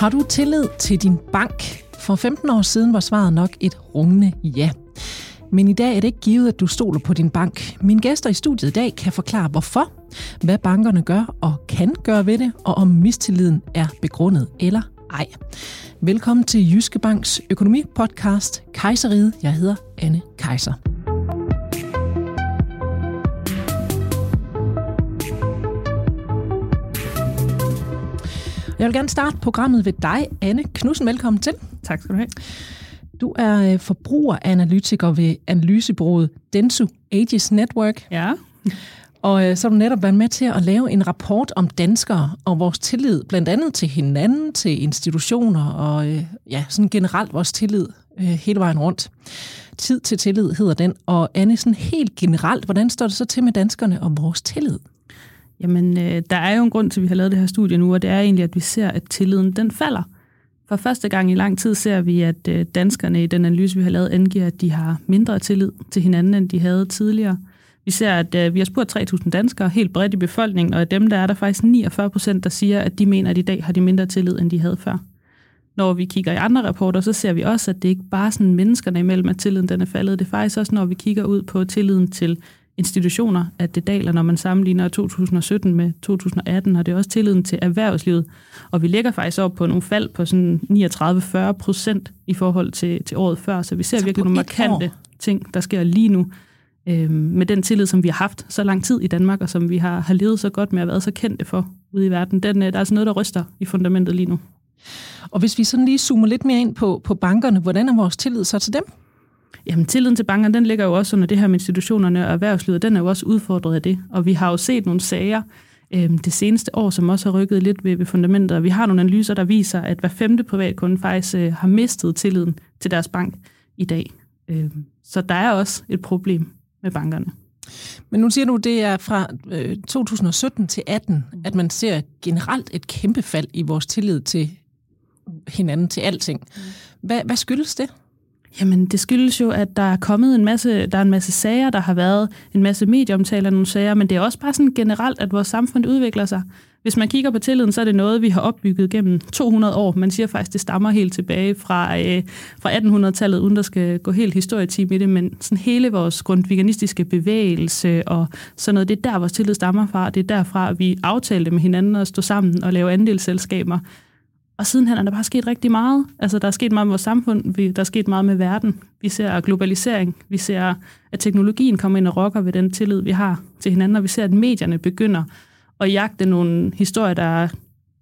Har du tillid til din bank? For 15 år siden var svaret nok et rungende ja. Men i dag er det ikke givet, at du stoler på din bank. Mine gæster i studiet i dag kan forklare, hvorfor, hvad bankerne gør og kan gøre ved det, og om mistilliden er begrundet eller ej. Velkommen til Jyske Banks økonomipodcast Kejseriet. Jeg hedder Anne Kejser. Jeg vil gerne starte programmet ved dig, Anne Knudsen. Velkommen til. Tak skal du have. Du er øh, forbrugeranalytiker ved analysebureauet Densu Aegis Network. Ja. Og øh, så har du netop været med til at lave en rapport om danskere og vores tillid, blandt andet til hinanden, til institutioner og øh, ja, sådan generelt vores tillid hele vejen rundt. Tid til tillid hedder den. Og Anne, sådan helt generelt, hvordan står det så til med danskerne og vores tillid? Jamen, øh, der er jo en grund til, at vi har lavet det her studie nu, og det er egentlig, at vi ser, at tilliden den falder. For første gang i lang tid ser vi, at øh, danskerne i den analyse, vi har lavet, angiver, at de har mindre tillid til hinanden, end de havde tidligere. Vi ser, at øh, vi har spurgt 3.000 danskere helt bredt i befolkningen, og af dem der er der faktisk 49 procent, der siger, at de mener, at i dag har de mindre tillid, end de havde før. Når vi kigger i andre rapporter, så ser vi også, at det ikke bare er sådan menneskerne imellem, at tilliden den er faldet. Det er faktisk også, når vi kigger ud på tilliden til institutioner, at det daler, når man sammenligner 2017 med 2018, og det er også tilliden til erhvervslivet. Og vi ligger faktisk op på nogle fald på sådan 39-40 procent i forhold til, til året før, så vi ser så virkelig nogle markante år. ting, der sker lige nu øh, med den tillid, som vi har haft så lang tid i Danmark, og som vi har, har levet så godt med at være så kendte for ude i verden. Den, øh, der er altså noget, der ryster i fundamentet lige nu. Og hvis vi sådan lige zoomer lidt mere ind på, på bankerne, hvordan er vores tillid så til dem? Jamen, tilliden til bankerne, den ligger jo også under det her med institutionerne og erhvervslivet, den er jo også udfordret af det. Og vi har jo set nogle sager øh, det seneste år, som også har rykket lidt ved, ved fundamentet. Og vi har nogle analyser, der viser, at hver femte privatkunde faktisk øh, har mistet tilliden til deres bank i dag. Øh, så der er også et problem med bankerne. Men nu siger du, det er fra øh, 2017 til 18, at man ser generelt et kæmpe fald i vores tillid til hinanden, til alting. Hvad, hvad skyldes det? Jamen, det skyldes jo, at der er kommet en masse, der er en masse sager, der har været en masse medieomtaler af nogle sager, men det er også bare sådan generelt, at vores samfund udvikler sig. Hvis man kigger på tilliden, så er det noget, vi har opbygget gennem 200 år. Man siger faktisk, det stammer helt tilbage fra, øh, fra 1800-tallet, uden der skal gå helt historietime i det, men sådan hele vores grundveganistiske bevægelse og sådan noget, det er der, vores tillid stammer fra. Det er derfra, vi aftalte med hinanden at stå sammen og lave andelsselskaber. Og sidenhen er der bare sket rigtig meget. Altså, der er sket meget med vores samfund, der er sket meget med verden. Vi ser globalisering, vi ser, at teknologien kommer ind og rokker ved den tillid, vi har til hinanden, og vi ser, at medierne begynder at jagte nogle historier, der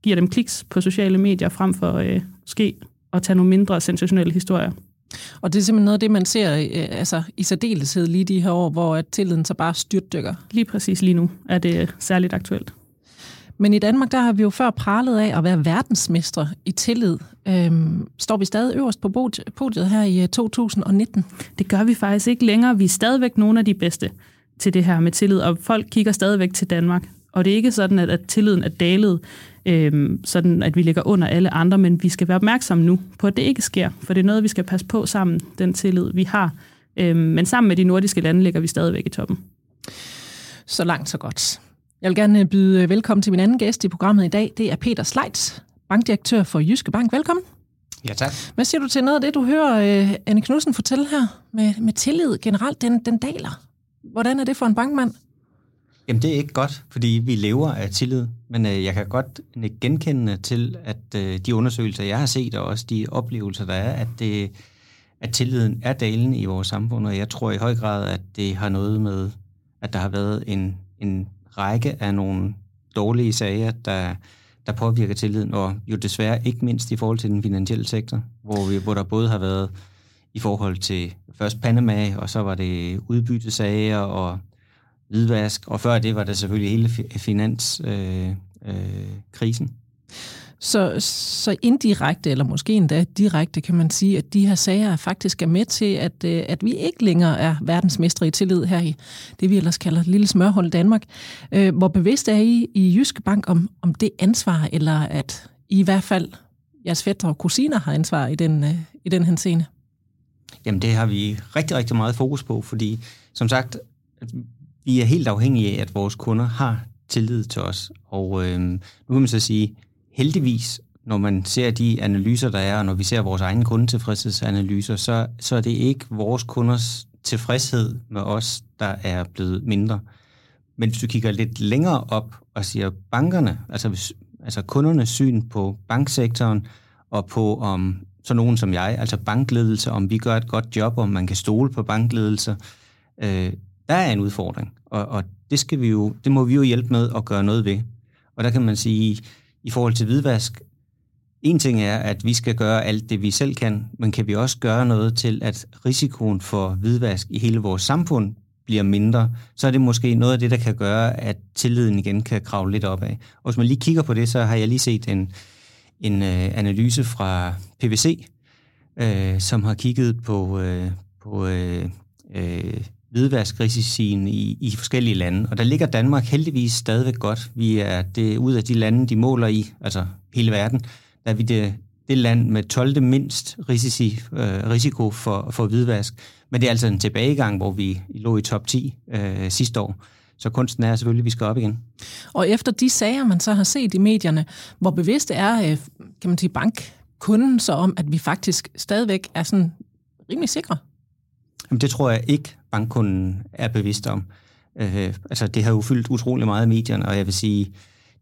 giver dem kliks på sociale medier, frem for øh, måske at tage nogle mindre sensationelle historier. Og det er simpelthen noget af det, man ser øh, altså, i særdeleshed lige de her år, hvor at tilliden så bare styrtdykker. Lige præcis lige nu er det særligt aktuelt. Men i Danmark, der har vi jo før pralet af at være verdensmestre i tillid. Øhm, står vi stadig øverst på podiet her i 2019? Øh, det gør vi faktisk ikke længere. Vi er stadigvæk nogle af de bedste til det her med tillid, og folk kigger stadigvæk til Danmark. Og det er ikke sådan, at, at tilliden er dalet, øhm, sådan at vi ligger under alle andre, men vi skal være opmærksomme nu på, at det ikke sker, for det er noget, vi skal passe på sammen, den tillid, vi har. Øhm, men sammen med de nordiske lande ligger vi stadigvæk i toppen. Så langt, så godt. Jeg vil gerne byde velkommen til min anden gæst i programmet i dag. Det er Peter Sleits, bankdirektør for Jyske Bank. Velkommen. Ja, tak. Hvad siger du til noget af det, du hører uh, Anne Knudsen fortælle her med, med tillid generelt? Den, den daler. Hvordan er det for en bankmand? Jamen, det er ikke godt, fordi vi lever af tillid. Men uh, jeg kan godt genkende til, at uh, de undersøgelser, jeg har set, og også de oplevelser, der er, at, det, at tilliden er dalende i vores samfund. Og jeg tror i høj grad, at det har noget med, at der har været en, en række af nogle dårlige sager, der, der påvirker tilliden, og jo desværre ikke mindst i forhold til den finansielle sektor, hvor, vi, hvor der både har været i forhold til først Panama, og så var det udbyttesager og hvidvask, og før det var der selvfølgelig hele finanskrisen. Øh, øh, krisen. Så, så indirekte, eller måske endda direkte, kan man sige, at de her sager faktisk er med til, at, øh, at vi ikke længere er verdensmestre i tillid her i det, vi ellers kalder lille smørhold Danmark. Øh, hvor bevidst er I i Jyske Bank om, om det ansvar, eller at I, i hvert fald jeres fætter og kusiner har ansvar i den, øh, i den henseende? Jamen det har vi rigtig, rigtig meget fokus på, fordi som sagt, vi er helt afhængige af, at vores kunder har tillid til os. Og øh, nu kan man så sige, heldigvis, når man ser de analyser, der er, og når vi ser vores egne kundetilfredshedsanalyser, så, så er det ikke vores kunders tilfredshed med os, der er blevet mindre. Men hvis du kigger lidt længere op og siger bankerne, altså, hvis, altså kundernes syn på banksektoren, og på om så nogen som jeg, altså bankledelse, om vi gør et godt job, om man kan stole på bankledelse, øh, der er en udfordring. Og, og det, skal vi jo, det må vi jo hjælpe med at gøre noget ved. Og der kan man sige, i forhold til hvidvask, en ting er, at vi skal gøre alt det, vi selv kan, men kan vi også gøre noget til, at risikoen for hvidvask i hele vores samfund bliver mindre, så er det måske noget af det, der kan gøre, at tilliden igen kan kravle lidt opad. Og hvis man lige kigger på det, så har jeg lige set en, en øh, analyse fra PVC, øh, som har kigget på, øh, på øh, øh, hvidvaskrisicien i, i forskellige lande. Og der ligger Danmark heldigvis stadigvæk godt. Vi er det ud af de lande, de måler i, altså hele verden, der er vi det, det land med 12. mindst risici, øh, risiko for, for hvidvask. Men det er altså en tilbagegang, hvor vi lå i top 10 øh, sidste år. Så kunsten er selvfølgelig, at vi skal op igen. Og efter de sager, man så har set i medierne, hvor bevidst er, øh, kan man sige, bankkunden så om, at vi faktisk stadigvæk er sådan rimelig sikre? Jamen, det tror jeg ikke, bankkunden er bevidst om. Øh, altså, det har jo fyldt utrolig meget i medierne, og jeg vil sige,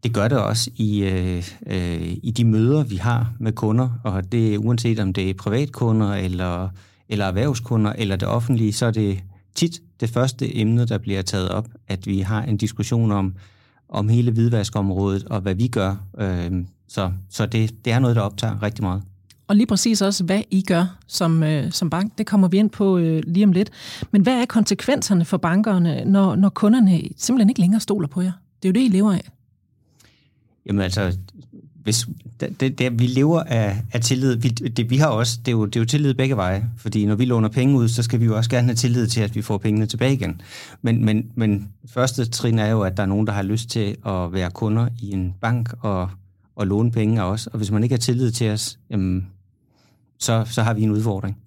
det gør det også i, øh, øh, i de møder, vi har med kunder, og det uanset om det er privatkunder, eller, eller erhvervskunder, eller det offentlige, så er det tit det første emne, der bliver taget op, at vi har en diskussion om, om hele hvidvaskområdet, og hvad vi gør. Øh, så så det, det er noget, der optager rigtig meget. Og lige præcis også, hvad I gør som, øh, som bank, det kommer vi ind på øh, lige om lidt. Men hvad er konsekvenserne for bankerne, når, når kunderne simpelthen ikke længere stoler på jer? Det er jo det, I lever af. Jamen altså, hvis, det, det, vi lever af, af tillid. Vi, det, vi har også, det, er jo, det er jo tillid begge veje, fordi når vi låner penge ud, så skal vi jo også gerne have tillid til, at vi får pengene tilbage igen. Men, men, men første trin er jo, at der er nogen, der har lyst til at være kunder i en bank og, og låne penge af os. Og hvis man ikke har tillid til os, jamen, så, så har vi en udfordring.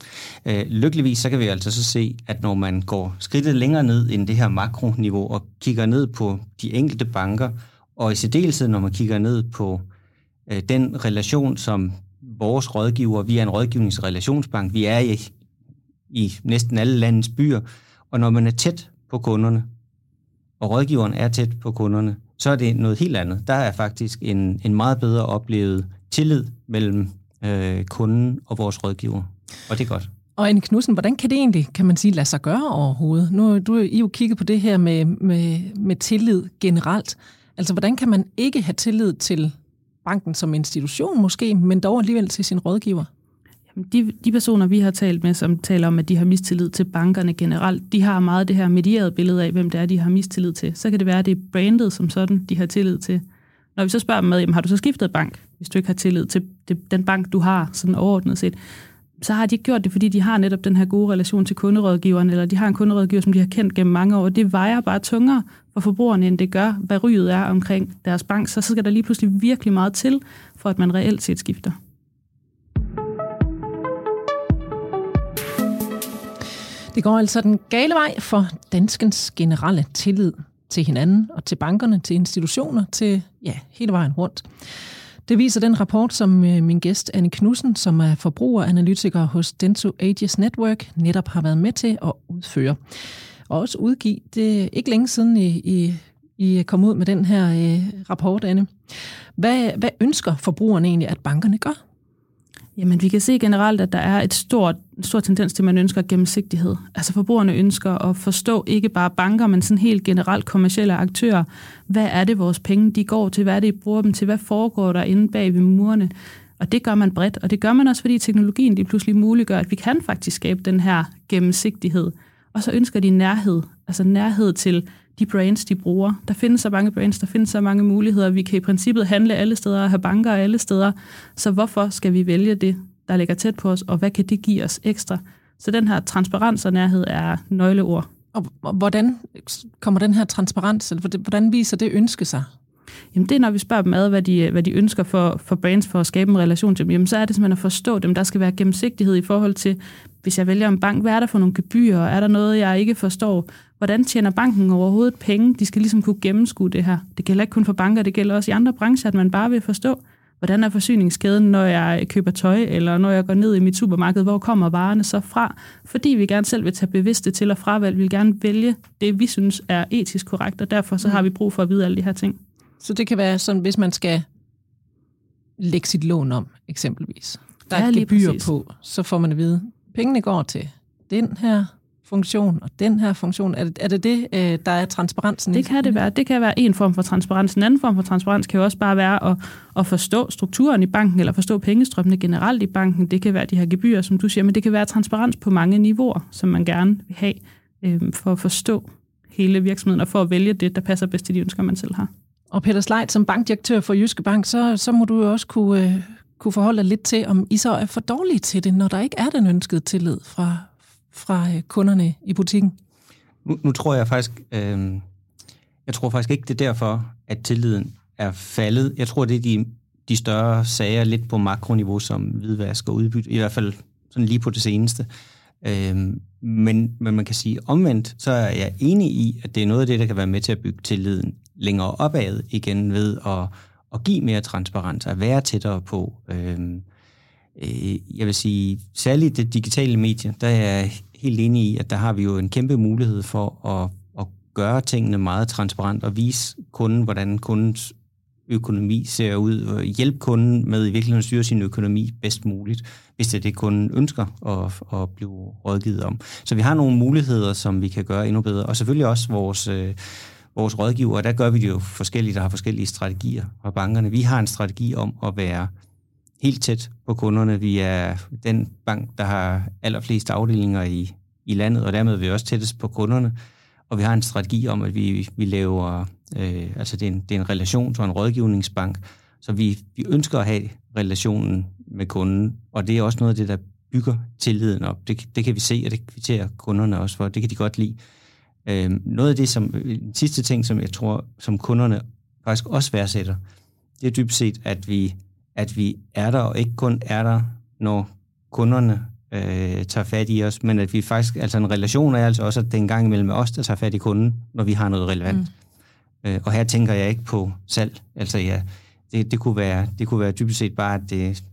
Øh, lykkeligvis så kan vi altså så se, at når man går skridtet længere ned end det her makroniveau og kigger ned på de enkelte banker, og i særdeleshed, når man kigger ned på øh, den relation, som vores rådgiver, vi er en rådgivningsrelationsbank, vi er i, i næsten alle landets byer, og når man er tæt på kunderne, og rådgiveren er tæt på kunderne, så er det noget helt andet. Der er faktisk en, en meget bedre oplevet tillid mellem øh, kunden og vores rådgiver, og det er godt. Og Anne Knudsen, hvordan kan det egentlig, kan man sige, lade sig gøre overhovedet? Nu du I jo kigget på det her med, med, med tillid generelt. Altså, hvordan kan man ikke have tillid til banken som institution måske, men dog alligevel til sin rådgiver? Jamen, de, de personer, vi har talt med, som taler om, at de har mistillid til bankerne generelt, de har meget det her medierede billede af, hvem det er, de har mistillid til. Så kan det være, at det er brandet som sådan, de har tillid til. Når vi så spørger dem med, jamen, har du så skiftet bank, hvis du ikke har tillid til det, den bank, du har, sådan overordnet set, så har de ikke gjort det, fordi de har netop den her gode relation til kunderådgiveren, eller de har en kunderådgiver, som de har kendt gennem mange år. Det vejer bare tungere for forbrugerne, end det gør, hvad ryget er omkring deres bank. Så, så skal der lige pludselig virkelig meget til, for at man reelt set skifter. Det går altså den gale vej for danskens generelle tillid til hinanden og til bankerne, til institutioner, til ja, hele vejen rundt. Det viser den rapport, som øh, min gæst Anne Knudsen, som er forbrugeranalytiker hos Dento Ages Network, netop har været med til at udføre. Og også udgive. Det ikke længe siden, I, I, I kom ud med den her øh, rapport, Anne. Hvad, hvad ønsker forbrugerne egentlig, at bankerne gør? Jamen, vi kan se generelt, at der er et stort, stor tendens til, at man ønsker gennemsigtighed. Altså forbrugerne ønsker at forstå ikke bare banker, men sådan helt generelt kommersielle aktører. Hvad er det, vores penge de går til? Hvad er det, I bruger dem til? Hvad foregår der inde bag ved murene? Og det gør man bredt, og det gør man også, fordi teknologien lige pludselig muliggør, at vi kan faktisk skabe den her gennemsigtighed. Og så ønsker de nærhed, altså nærhed til de brands, de bruger. Der findes så mange brands, der findes så mange muligheder. Vi kan i princippet handle alle steder og have banker alle steder. Så hvorfor skal vi vælge det, der ligger tæt på os, og hvad kan det give os ekstra? Så den her transparens og nærhed er nøgleord. Og hvordan kommer den her transparens, eller hvordan viser det ønske sig? Jamen det er, når vi spørger dem ad, hvad de, hvad de ønsker for, for brands for at skabe en relation til dem, jamen så er det simpelthen at forstå dem. Der skal være gennemsigtighed i forhold til, hvis jeg vælger en bank, hvad er der for nogle gebyrer? Er der noget, jeg ikke forstår? Hvordan tjener banken overhovedet penge? De skal ligesom kunne gennemskue det her. Det gælder ikke kun for banker, det gælder også i andre brancher, at man bare vil forstå, hvordan er forsyningskæden, når jeg køber tøj, eller når jeg går ned i mit supermarked, hvor kommer varerne så fra? Fordi vi gerne selv vil tage bevidste til og fravalg, vi vil gerne vælge det, vi synes er etisk korrekt, og derfor så har vi brug for at vide alle de her ting. Så det kan være sådan, hvis man skal lægge sit lån om, eksempelvis. Der er Ja, gebyr præcis. på, så får man at vide, pengene går til den her funktion og den her funktion. Er det er det, det øh, der er transparensen? Det kan det være. Det kan være en form for transparens. En anden form for transparens kan jo også bare være at, at forstå strukturen i banken, eller forstå pengestrømmene generelt i banken. Det kan være de her gebyrer, som du siger, men det kan være transparens på mange niveauer, som man gerne vil have øh, for at forstå hele virksomheden, og for at vælge det, der passer bedst til de ønsker, man selv har. Og Peter Sleit, som bankdirektør for Jyske Bank, så, så må du jo også kunne, øh, kunne forholde dig lidt til, om I så er for dårlige til det, når der ikke er den ønskede tillid fra, fra øh, kunderne i butikken. Nu, nu tror jeg faktisk, øh, jeg tror faktisk ikke, det er derfor, at tilliden er faldet. Jeg tror, det er de, de større sager lidt på makroniveau, som hvidvask og udbytte, i hvert fald sådan lige på det seneste. Øh, men, men man kan sige omvendt, så er jeg enig i, at det er noget af det, der kan være med til at bygge tilliden længere opad igen ved at, at give mere transparens, at være tættere på. Øhm, øh, jeg vil sige, særligt det digitale medie, der er jeg helt enig i, at der har vi jo en kæmpe mulighed for at, at gøre tingene meget transparent og vise kunden, hvordan kundens økonomi ser ud, og hjælpe kunden med i virkeligheden at styre sin økonomi bedst muligt, hvis det er det, kunden ønsker at, at blive rådgivet om. Så vi har nogle muligheder, som vi kan gøre endnu bedre, og selvfølgelig også vores, øh, vores rådgiver, der gør vi det jo forskelligt, der har forskellige strategier og bankerne. Vi har en strategi om at være helt tæt på kunderne. Vi er den bank, der har allerflest afdelinger i, i landet, og dermed er vi også tættest på kunderne. Og vi har en strategi om, at vi, vi laver, øh, altså det er, en, det er en relation og en rådgivningsbank, så vi, vi ønsker at have relationen med kunden, og det er også noget af det, der bygger tilliden op. Det, det kan vi se, og det kvitterer kunderne også for. Det kan de godt lide. Øh, noget af det, som, den sidste ting, som jeg tror, som kunderne faktisk også værdsætter, det er dybest set, at vi, at vi er der, og ikke kun er der, når kunderne øh, tager fat i os, men at vi faktisk, altså en relation er altså også, at det er en gang imellem os, der tager fat i kunden, når vi har noget relevant. Mm. Øh, og her tænker jeg ikke på salg. Altså ja, det, det, kunne være, det kunne være dybest set bare, at, det,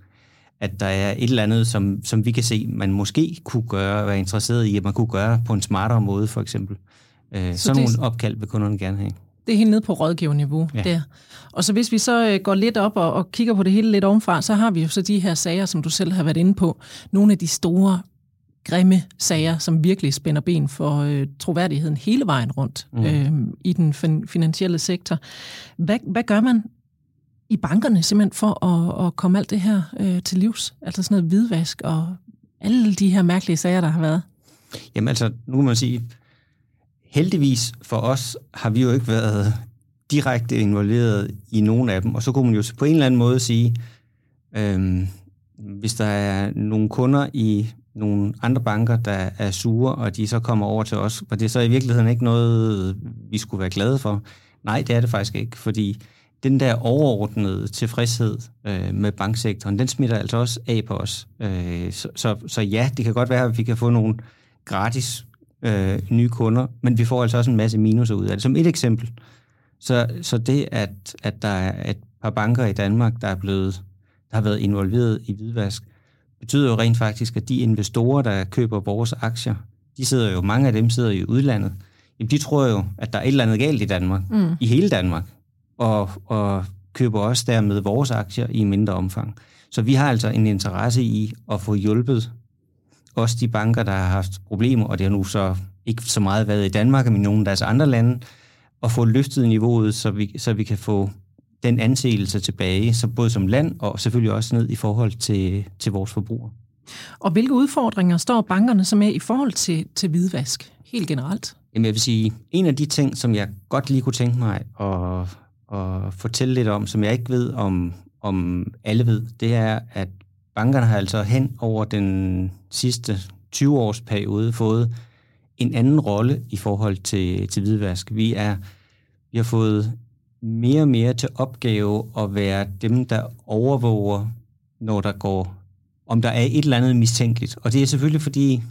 at der er et eller andet, som, som vi kan se, man måske kunne gøre, være interesseret i, at man kunne gøre på en smartere måde, for eksempel. Øh, Så så sådan det- nogle opkald vil kunderne gerne have. Det er helt nede på rådgiverniveau ja. Ja. der. Og så hvis vi så øh, går lidt op og, og kigger på det hele lidt ovenfra, så har vi jo så de her sager, som du selv har været inde på. Nogle af de store, grimme sager, som virkelig spænder ben for øh, troværdigheden hele vejen rundt mm. øh, i den fin- finansielle sektor. Hvad, hvad gør man i bankerne simpelthen for at, at komme alt det her øh, til livs? Altså sådan noget hvidvask og alle de her mærkelige sager, der har været. Jamen altså, nu må man sige, heldigvis for os har vi jo ikke været direkte involveret i nogen af dem, og så kunne man jo på en eller anden måde sige, øhm, hvis der er nogle kunder i nogle andre banker, der er sure, og de så kommer over til os, var det så i virkeligheden ikke noget, vi skulle være glade for? Nej, det er det faktisk ikke, fordi den der overordnede tilfredshed øh, med banksektoren, den smitter altså også af på os. Øh, så, så, så ja, det kan godt være, at vi kan få nogle gratis øh, nye kunder, men vi får altså også en masse minuser ud af det. Som et eksempel, så, så det, at, at der er et par banker i Danmark, der er blevet, der har været involveret i hvidvask, betyder jo rent faktisk, at de investorer, der køber vores aktier, de sidder jo, mange af dem sidder i udlandet. Jamen, de tror jo, at der er et eller andet galt i Danmark, mm. i hele Danmark, og, og køber også dermed vores aktier i mindre omfang. Så vi har altså en interesse i at få hjulpet også de banker, der har haft problemer, og det har nu så ikke så meget været i Danmark, men i nogle af deres andre lande, at få løftet niveauet, så vi, så vi kan få den anseelse tilbage, så både som land og selvfølgelig også ned i forhold til, til vores forbrugere. Og hvilke udfordringer står bankerne så med i forhold til, til hvidvask, helt generelt? Jamen jeg vil sige, en af de ting, som jeg godt lige kunne tænke mig at, at fortælle lidt om, som jeg ikke ved, om, om alle ved, det er, at bankerne har altså hen over den sidste 20 års periode fået en anden rolle i forhold til, til hvidvask. Vi, er, vi har fået mere og mere til opgave at være dem, der overvåger, når der går, om der er et eller andet mistænkeligt. Og det er selvfølgelig fordi,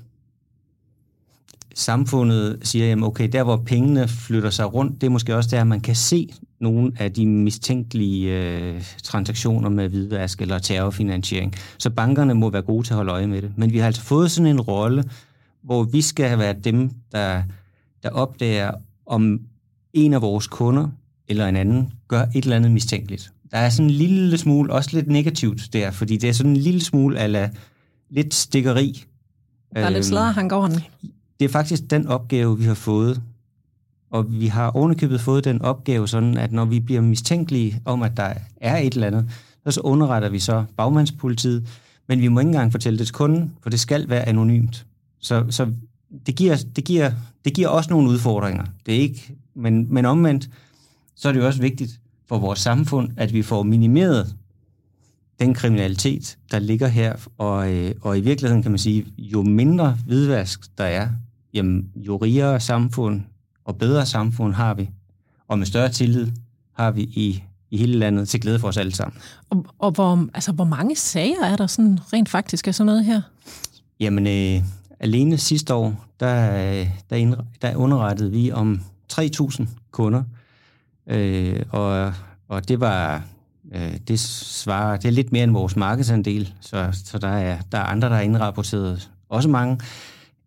samfundet siger, jamen okay, der hvor pengene flytter sig rundt, det er måske også der, man kan se nogle af de mistænkelige øh, transaktioner med hvidvask eller terrorfinansiering. Så bankerne må være gode til at holde øje med det. Men vi har altså fået sådan en rolle, hvor vi skal være dem, der, der opdager, om en af vores kunder eller en anden gør et eller andet mistænkeligt. Der er sådan en lille smule, også lidt negativt der, fordi det er sådan en lille smule ala lidt stikkeri. Der er lidt sladderhank over den. Det er faktisk den opgave, vi har fået. Og vi har ovenikøbet fået den opgave sådan, at når vi bliver mistænkelige om, at der er et eller andet, så underretter vi så bagmandspolitiet, men vi må ikke engang fortælle det til kunden, for det skal være anonymt. Så, så det, giver, det, giver, det giver også nogle udfordringer. Det er ikke, men, men omvendt, så er det jo også vigtigt for vores samfund, at vi får minimeret den kriminalitet, der ligger her, og, øh, og i virkeligheden kan man sige, jo mindre hvidvask der er, jamen, jo rigere samfund og bedre samfund har vi, og med større tillid har vi i, i hele landet til glæde for os alle sammen. Og, og hvor, altså, hvor mange sager er der sådan rent faktisk af sådan noget her? Jamen, øh, alene sidste år, der, der, indre, der underrettede vi om 3.000 kunder, øh, og, og det var øh, det svarer, det er lidt mere end vores markedsandel, så, så der, er, der er andre, der har indrapporteret også mange.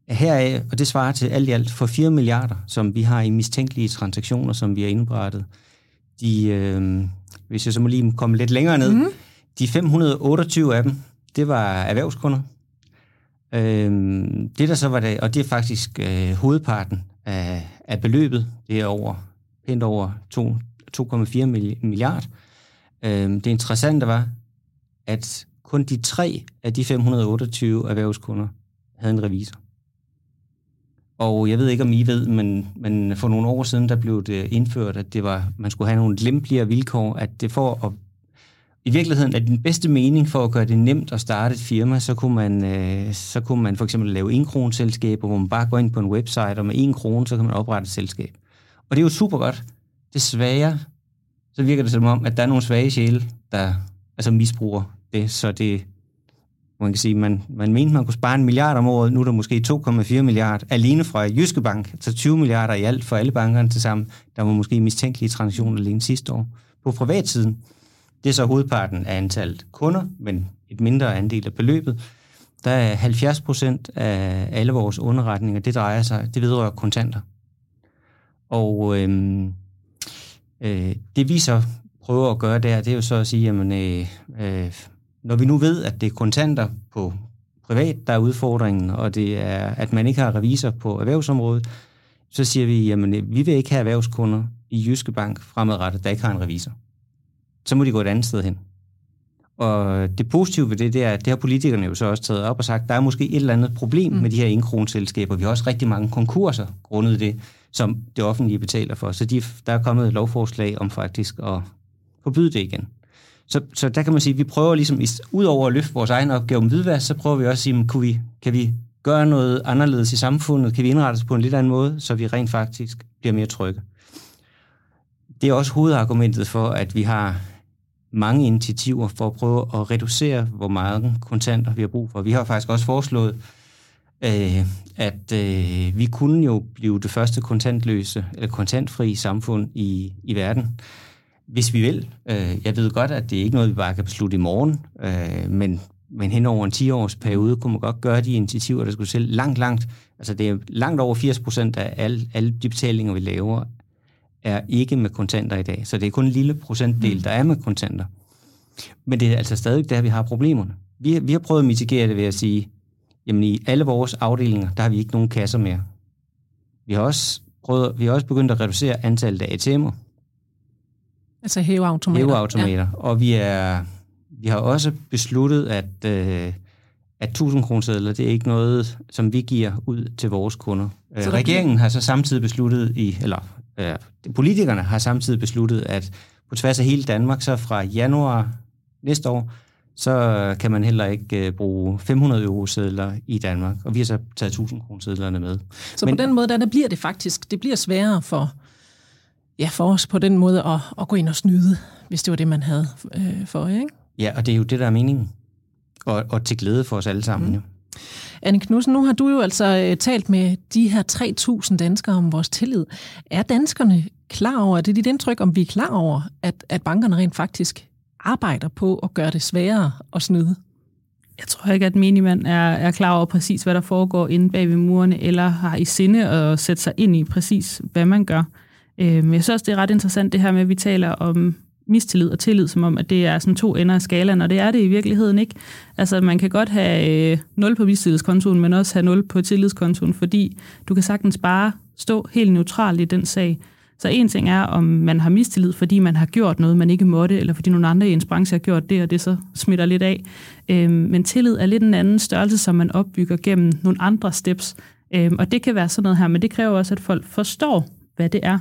Heraf, og det svarer til alt i alt for 4 milliarder, som vi har i mistænkelige transaktioner, som vi har indberettet. De, øh, hvis jeg så må lige komme lidt længere ned, mm. de 528 af dem, det var erhvervskunder. Øh, det der så var det, og det er faktisk øh, hovedparten af, af beløbet, det er over, pænt over 2,4 milliarder. Øh, det interessante var, at kun de tre af de 528 erhvervskunder havde en revisor. Og jeg ved ikke, om I ved, men, men for nogle år siden, der blev det indført, at det var, man skulle have nogle lempeligere vilkår, at det for at i virkeligheden er den bedste mening for at gøre det nemt at starte et firma, så kunne man, øh, så kunne man for eksempel lave en selskaber, hvor man bare går ind på en website, og med en krone, så kan man oprette et selskab. Og det er jo super godt. Desværre, så virker det som om, at der er nogle svage sjæle, der altså misbruger det, så det, man kan sige, man, man mente, man kunne spare en milliard om året, nu er der måske 2,4 milliarder alene fra Jyske Bank, så 20 milliarder i alt for alle bankerne til sammen. Der var måske mistænkelige transaktioner alene sidste år. På privatsiden, det er så hovedparten af antallet kunder, men et mindre andel af beløbet. Der er 70 procent af alle vores underretninger, det drejer sig, det vedrører kontanter. Og øhm, øh, det vi så prøver at gøre der, det er jo så at sige, jamen, øh, øh, når vi nu ved, at det er kontanter på privat, der er udfordringen, og det er, at man ikke har revisor på erhvervsområdet, så siger vi, jamen vi vil ikke have erhvervskunder i Jyske Bank fremadrettet, der ikke har en revisor. Så må de gå et andet sted hen. Og det positive ved det, det er, at det har politikerne jo så også taget op og sagt, der er måske et eller andet problem mm. med de her indkronselskaber. Vi har også rigtig mange konkurser grundet det, som det offentlige betaler for. Så de, der er kommet et lovforslag om faktisk at forbyde det igen. Så, så der kan man sige, at vi prøver ligesom, udover at løfte vores egen opgave om hvidvask, så prøver vi også at sige, kunne vi, kan vi gøre noget anderledes i samfundet? Kan vi indrette os på en lidt anden måde, så vi rent faktisk bliver mere trygge? Det er også hovedargumentet for, at vi har mange initiativer for at prøve at reducere, hvor mange kontanter vi har brug for. Vi har faktisk også foreslået, øh, at øh, vi kunne jo blive det første kontantløse eller kontantfri samfund i, i verden hvis vi vil. Øh, jeg ved godt, at det er ikke noget, vi bare kan beslutte i morgen, øh, men, men hen over en 10-års periode kunne man godt gøre de initiativer, der skulle selv langt, langt, altså det er langt over 80 procent af alle, alle de betalinger, vi laver, er ikke med kontanter i dag. Så det er kun en lille procentdel, mm. der er med kontanter. Men det er altså stadig der, vi har problemerne. Vi, vi har prøvet at mitigere det ved at sige, jamen i alle vores afdelinger, der har vi ikke nogen kasser mere. Vi har også, prøvet, vi har også begyndt at reducere antallet af ATM'er. Altså hæveautomater. Hæveautomater. Ja. Og vi, er, vi har også besluttet, at, øh, at 1000 kroner det er ikke noget, som vi giver ud til vores kunder. Øh, så Regeringen har så samtidig besluttet, i, eller øh, politikerne har samtidig besluttet, at på tværs af hele Danmark, så fra januar næste år, så kan man heller ikke uh, bruge 500 euro sedler i Danmark. Og vi har så taget 1000 kroner sedlerne med. Så Men, på den måde, der, der bliver det faktisk, det bliver sværere for ja, for os på den måde at, at gå ind og snyde, hvis det var det, man havde øh, for, ikke? Ja, og det er jo det, der er meningen. Og, og til glæde for os alle sammen, mm. jo. Anne Knudsen, nu har du jo altså øh, talt med de her 3.000 danskere om vores tillid. Er danskerne klar over, er det dit indtryk, om vi er klar over, at, at bankerne rent faktisk arbejder på at gøre det sværere at snyde? Jeg tror ikke, at minimand er, er klar over præcis, hvad der foregår inde bag ved murene, eller har i sinde at sætte sig ind i præcis, hvad man gør. Øh, men jeg synes også, det er ret interessant det her med, at vi taler om mistillid og tillid, som om, at det er sådan to ender af skalaen, og det er det i virkeligheden ikke. Altså, man kan godt have øh, 0 på mistillidskontoen, men også have 0 på tillidskontoen, fordi du kan sagtens bare stå helt neutralt i den sag. Så en ting er, om man har mistillid, fordi man har gjort noget, man ikke måtte, eller fordi nogle andre i ens branche har gjort det, og det så smitter lidt af. Øhm, men tillid er lidt en anden størrelse, som man opbygger gennem nogle andre steps. Øhm, og det kan være sådan noget her, men det kræver også, at folk forstår, hvad det er.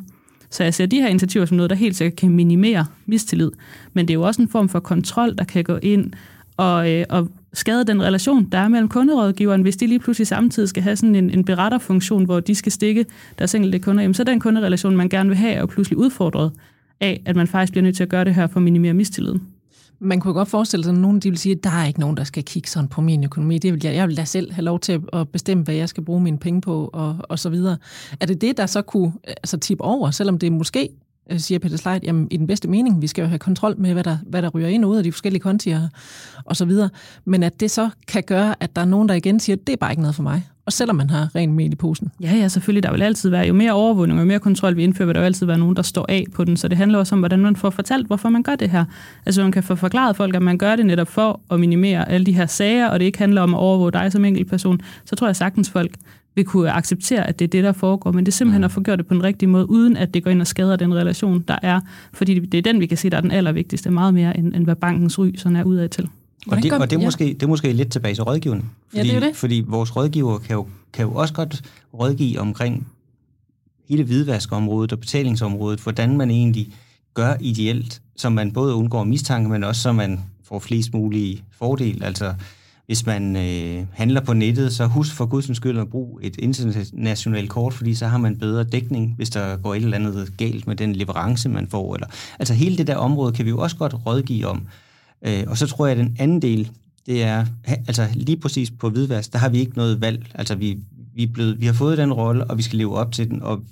Så jeg ser de her initiativer som noget, der helt sikkert kan minimere mistillid. Men det er jo også en form for kontrol, der kan gå ind og, øh, og skade den relation, der er mellem kunderådgiveren, hvis de lige pludselig samtidig skal have sådan en, en beretterfunktion, hvor de skal stikke deres enkelte kunder, jamen, så er den kunderelation, man gerne vil have, er jo pludselig udfordret af, at man faktisk bliver nødt til at gøre det her for at minimere mistilliden. Man kunne godt forestille sig, at nogen de vil sige, at der er ikke nogen, der skal kigge sådan på min økonomi. Det vil jeg, jeg vil da selv have lov til at bestemme, hvad jeg skal bruge mine penge på, og, og så videre. Er det det, der så kunne altså, tippe over, selvom det måske Øh, siger Peter Sleit, jamen i den bedste mening, vi skal jo have kontrol med, hvad der, hvad der ryger ind og ud af de forskellige kontier og så videre. Men at det så kan gøre, at der er nogen, der igen siger, det er bare ikke noget for mig. Og selvom man har rent mel i posen. Ja, ja, selvfølgelig. Der vil altid være, jo mere overvågning og jo mere kontrol vi indfører, vil der jo altid være nogen, der står af på den. Så det handler også om, hvordan man får fortalt, hvorfor man gør det her. Altså man kan få forklaret folk, at man gør det netop for at minimere alle de her sager, og det ikke handler om at overvåge dig som enkelt person. Så tror jeg sagtens folk vil kunne acceptere, at det er det, der foregår, men det er simpelthen mm. at få gjort det på den rigtige måde, uden at det går ind og skader den relation, der er. Fordi det er den, vi kan se, der er den allervigtigste, meget mere end, end hvad bankens ry sådan er udad til. Og det, og det, er måske, det er måske lidt tilbage til rådgivning. Fordi, ja, det er det. fordi vores rådgiver kan jo, kan jo også godt rådgive omkring hele hvidvaskområdet og betalingsområdet, hvordan man egentlig gør ideelt, så man både undgår mistanke, men også så man får flest mulige fordele. Altså, hvis man øh, handler på nettet, så husk for guds skyld at bruge et internationalt kort, fordi så har man bedre dækning, hvis der går et eller andet galt med den leverance, man får. Eller, altså hele det der område kan vi jo også godt rådgive om. Øh, og så tror jeg, at den anden del, det er, altså lige præcis på hvidvask, der har vi ikke noget valg. Altså vi, vi, er blevet, vi har fået den rolle, og vi skal leve op til den, og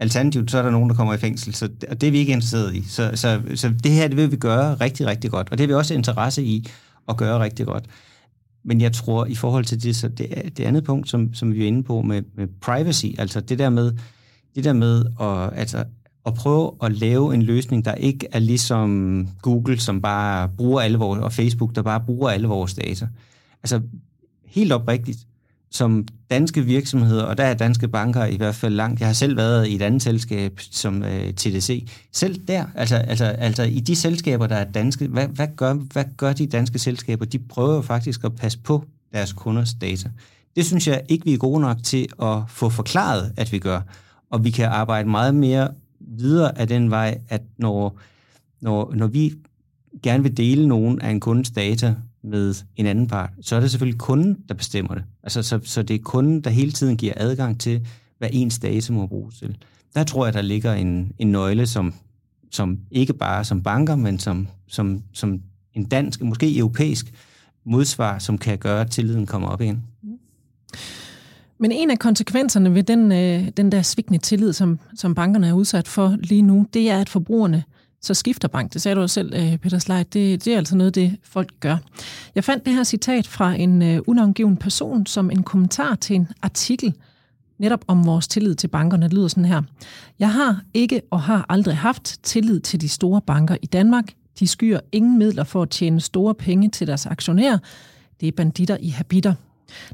Alternativt, så er der nogen, der kommer i fængsel, så, og det er vi ikke interesseret i. Så, så, så det her, det vil vi gøre rigtig, rigtig godt, og det har vi også interesse i at gøre rigtig godt. Men jeg tror, i forhold til det, så det, det andet punkt, som, som vi er inde på med, med privacy, altså det der med, det der med at, altså, at prøve at lave en løsning, der ikke er ligesom Google, som bare bruger alle vores, og Facebook, der bare bruger alle vores data. Altså, helt oprigtigt, som danske virksomheder, og der er danske banker i hvert fald langt. Jeg har selv været i et andet selskab som øh, TDC. Selv der, altså, altså, altså i de selskaber, der er danske, hvad, hvad, gør, hvad gør de danske selskaber? De prøver faktisk at passe på deres kunders data. Det synes jeg ikke, vi er gode nok til at få forklaret, at vi gør. Og vi kan arbejde meget mere videre af den vej, at når, når, når vi gerne vil dele nogen af en kundes data, med en anden part, så er det selvfølgelig kunden, der bestemmer det. Altså, så, så det er kunden, der hele tiden giver adgang til, hvad ens data må bruges til. Der tror jeg, der ligger en, en nøgle, som, som ikke bare som banker, men som, som, som en dansk, måske europæisk modsvar, som kan gøre, at tilliden kommer op igen. Men en af konsekvenserne ved den, øh, den der svigtende tillid, som, som bankerne er udsat for lige nu, det er, at forbrugerne så skifter bank. Det sagde du også selv, øh, Peter Sleit. Det, det er altså noget, det folk gør. Jeg fandt det her citat fra en uh, unavngiven person som en kommentar til en artikel netop om vores tillid til bankerne. Det lyder sådan her. Jeg har ikke og har aldrig haft tillid til de store banker i Danmark. De skyer ingen midler for at tjene store penge til deres aktionærer. Det er banditter i habiter.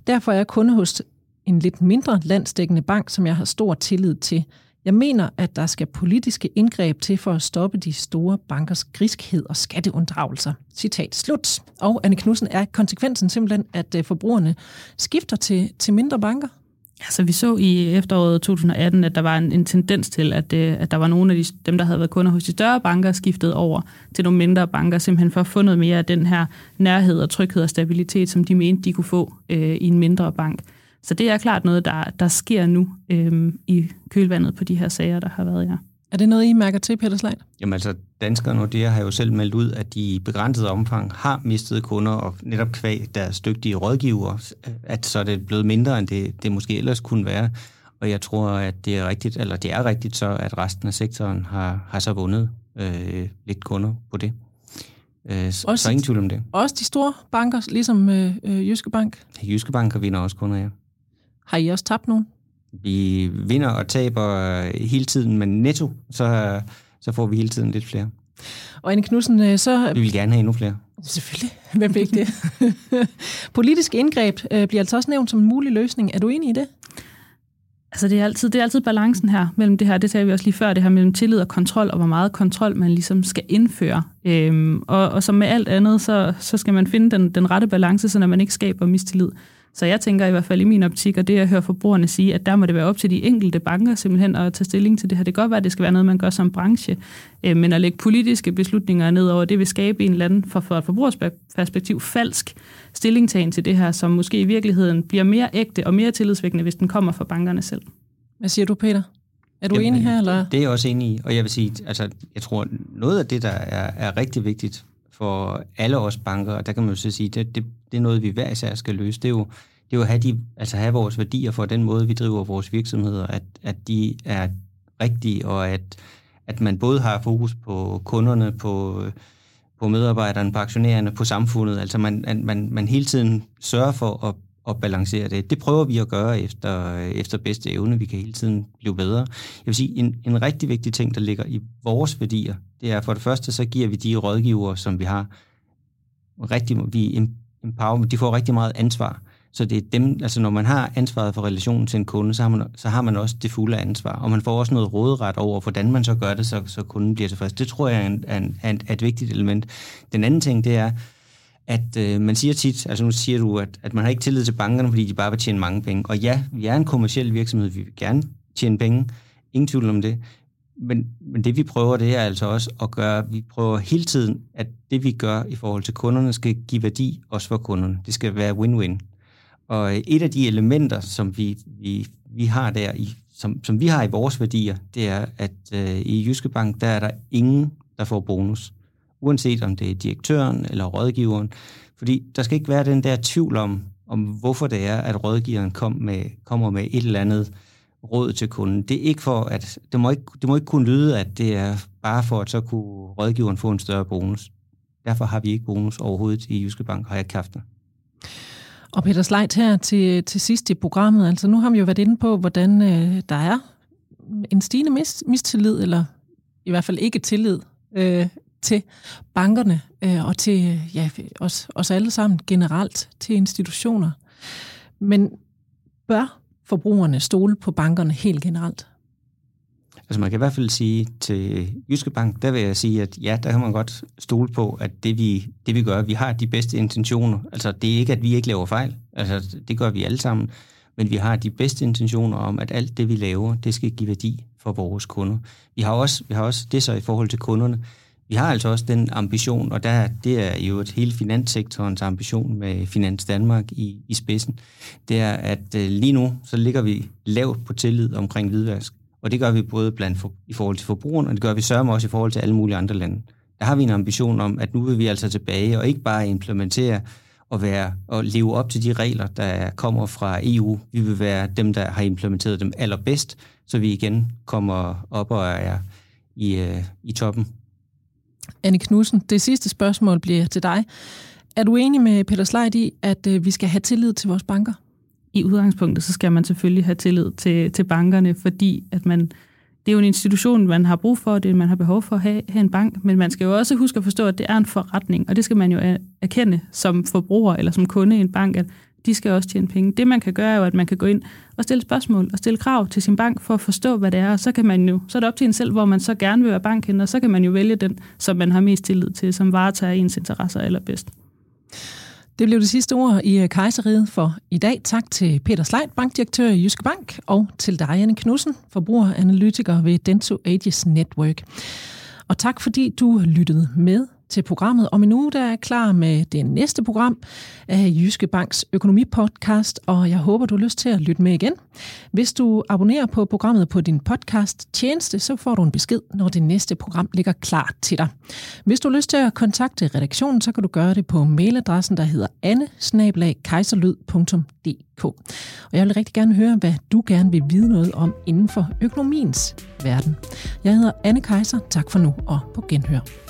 Derfor er jeg kunde hos en lidt mindre landsdækkende bank, som jeg har stor tillid til. Jeg mener, at der skal politiske indgreb til for at stoppe de store bankers griskhed og skatteunddragelser. Citat slut. Og Anne Knudsen, er konsekvensen simpelthen, at øh, forbrugerne skifter til, til mindre banker? Altså, vi så i efteråret 2018, at der var en, en tendens til, at, øh, at der var nogle af de, dem, der havde været kunder hos de større banker, skiftet over til nogle mindre banker, simpelthen for at få noget mere af den her nærhed og tryghed og stabilitet, som de mente, de kunne få øh, i en mindre bank. Så det er klart noget, der, der sker nu øhm, i kølvandet på de her sager, der har været, ja. Er det noget, I mærker til, Peter Slejt? Jamen altså, danskerne og det har jo selv meldt ud, at de i begrænset omfang har mistet kunder, og netop kvæg deres dygtige rådgivere, at så er det blevet mindre, end det, det måske ellers kunne være. Og jeg tror, at det er rigtigt, eller det er rigtigt så, at resten af sektoren har, har så vundet øh, lidt kunder på det. Øh, også, så ingen tvivl om det. Også de store banker, ligesom øh, øh, Jyske Bank? Jyske Bank vinder også kunder, ja. Har I også tabt nogen? Vi vinder og taber hele tiden, men netto, så, så får vi hele tiden lidt flere. Og Anne Knudsen, øh, så... Vi vil gerne have endnu flere. Selvfølgelig. Hvem vil ikke det? Politisk indgreb øh, bliver altså også nævnt som en mulig løsning. Er du enig i det? Altså det er, altid, det er altid balancen her mellem det her, det sagde vi også lige før, det her mellem tillid og kontrol, og hvor meget kontrol man ligesom skal indføre. Øhm, og, og som med alt andet, så, så skal man finde den, den rette balance, så man ikke skaber mistillid. Så jeg tænker i hvert fald i min optik, og det jeg hører forbrugerne sige, at der må det være op til de enkelte banker simpelthen at tage stilling til det her. Det kan godt være, at det skal være noget, man gør som branche, øh, men at lægge politiske beslutninger ned over, det vil skabe en eller anden, for, for et forbrugersperspektiv, falsk stillingtagen til det her, som måske i virkeligheden bliver mere ægte og mere tillidsvækkende, hvis den kommer fra bankerne selv. Hvad siger du, Peter? Er du Jamen, enig her? Eller? Det er jeg også enig i, og jeg vil sige, altså, jeg tror, noget af det, der er, er rigtig vigtigt for alle os banker, og der kan man jo så sige, det, det, det er noget, vi hver især skal løse, det er jo, det er jo at have, de, altså have vores værdier for den måde, vi driver vores virksomheder, at, at de er rigtige, og at, at man både har fokus på kunderne, på, på medarbejderne, på aktionærerne, på samfundet, altså man, man, man hele tiden sørger for at, at balancere det. Det prøver vi at gøre efter, efter bedste evne. Vi kan hele tiden blive bedre. Jeg vil sige, en, en rigtig vigtig ting, der ligger i vores værdier, det er for det første, så giver vi de rådgivere, som vi har, rigtig, vi empower, de får rigtig meget ansvar. Så det er dem, altså når man har ansvaret for relationen til en kunde, så har man, så har man også det fulde ansvar. Og man får også noget råderet over, hvordan man så gør det, så, så kunden bliver tilfreds. Det tror jeg er, en, er, en, er et vigtigt element. Den anden ting, det er, at øh, man siger tit, altså nu siger du, at, at man har ikke tillid til bankerne, fordi de bare vil tjene mange penge. Og ja, vi er en kommersiel virksomhed, vi vil gerne tjene penge. Ingen tvivl om det. Men, men det vi prøver, det er altså også at gøre, vi prøver hele tiden, at det vi gør i forhold til kunderne, skal give værdi også for kunderne. Det skal være win-win. Og øh, et af de elementer, som vi, vi, vi har der, i, som, som vi har i vores værdier, det er, at øh, i Jyske Bank, der er der ingen, der får bonus. Uanset om det er direktøren eller rådgiveren. Fordi der skal ikke være den der tvivl om, om hvorfor det er, at rådgiveren kom med, kommer med et eller andet råd til kunden. Det er ikke for, at det må ikke, det må ikke kunne lyde, at det er bare for, at så kunne rådgiveren få en større bonus. Derfor har vi ikke bonus overhovedet i Jyske Bank, har jeg ikke haft det. Og Peter Sleit her til, til sidst i programmet, altså nu har vi jo været inde på, hvordan øh, der er en stigende mis, mistillid, eller i hvert fald ikke tillid øh, til bankerne øh, og til ja, os, os alle sammen generelt, til institutioner. Men bør forbrugerne stole på bankerne helt generelt? Altså man kan i hvert fald sige til Jyske Bank, der vil jeg sige, at ja, der kan man godt stole på, at det vi, det vi gør, vi har de bedste intentioner. Altså det er ikke, at vi ikke laver fejl. Altså det gør vi alle sammen. Men vi har de bedste intentioner om, at alt det vi laver, det skal give værdi for vores kunder. Vi har også, vi har også det så i forhold til kunderne. Vi har altså også den ambition, og der, det er jo et hele finanssektorens ambition med Finans Danmark i, i spidsen, det er, at øh, lige nu, så ligger vi lavt på tillid omkring hvidvask. Og det gør vi både blandt for, i forhold til forbrugeren, og det gør vi sørme også i forhold til alle mulige andre lande. Der har vi en ambition om, at nu vil vi altså tilbage og ikke bare implementere og, være, og leve op til de regler, der kommer fra EU. Vi vil være dem, der har implementeret dem allerbedst, så vi igen kommer op og er i, øh, i toppen. Anne Knudsen, det sidste spørgsmål bliver til dig. Er du enig med Peter Slejt i, at øh, vi skal have tillid til vores banker? i udgangspunktet, så skal man selvfølgelig have tillid til, til bankerne, fordi at man, det er jo en institution, man har brug for, det man har behov for at have, have en bank, men man skal jo også huske at forstå, at det er en forretning, og det skal man jo erkende som forbruger eller som kunde i en bank, at de skal også tjene penge. Det man kan gøre er jo, at man kan gå ind og stille spørgsmål og stille krav til sin bank for at forstå, hvad det er, og så kan man jo, så er det op til en selv, hvor man så gerne vil være banken, og så kan man jo vælge den, som man har mest tillid til, som varetager ens interesser allerbedst. Det blev det sidste ord i øh, Kejseriet for i dag. Tak til Peter Sleit, bankdirektør i Jyske Bank, og til dig, Anne Knudsen, forbrugeranalytiker ved Dento Ages Network. Og tak fordi du lyttede med til programmet. Om en uge der er jeg klar med det næste program af Jyske Banks økonomipodcast, og jeg håber, du har lyst til at lytte med igen. Hvis du abonnerer på programmet på din podcast tjeneste, så får du en besked, når det næste program ligger klar til dig. Hvis du har lyst til at kontakte redaktionen, så kan du gøre det på mailadressen, der hedder anne Og jeg vil rigtig gerne høre, hvad du gerne vil vide noget om inden for økonomiens verden. Jeg hedder Anne Kejser. Tak for nu og på genhør.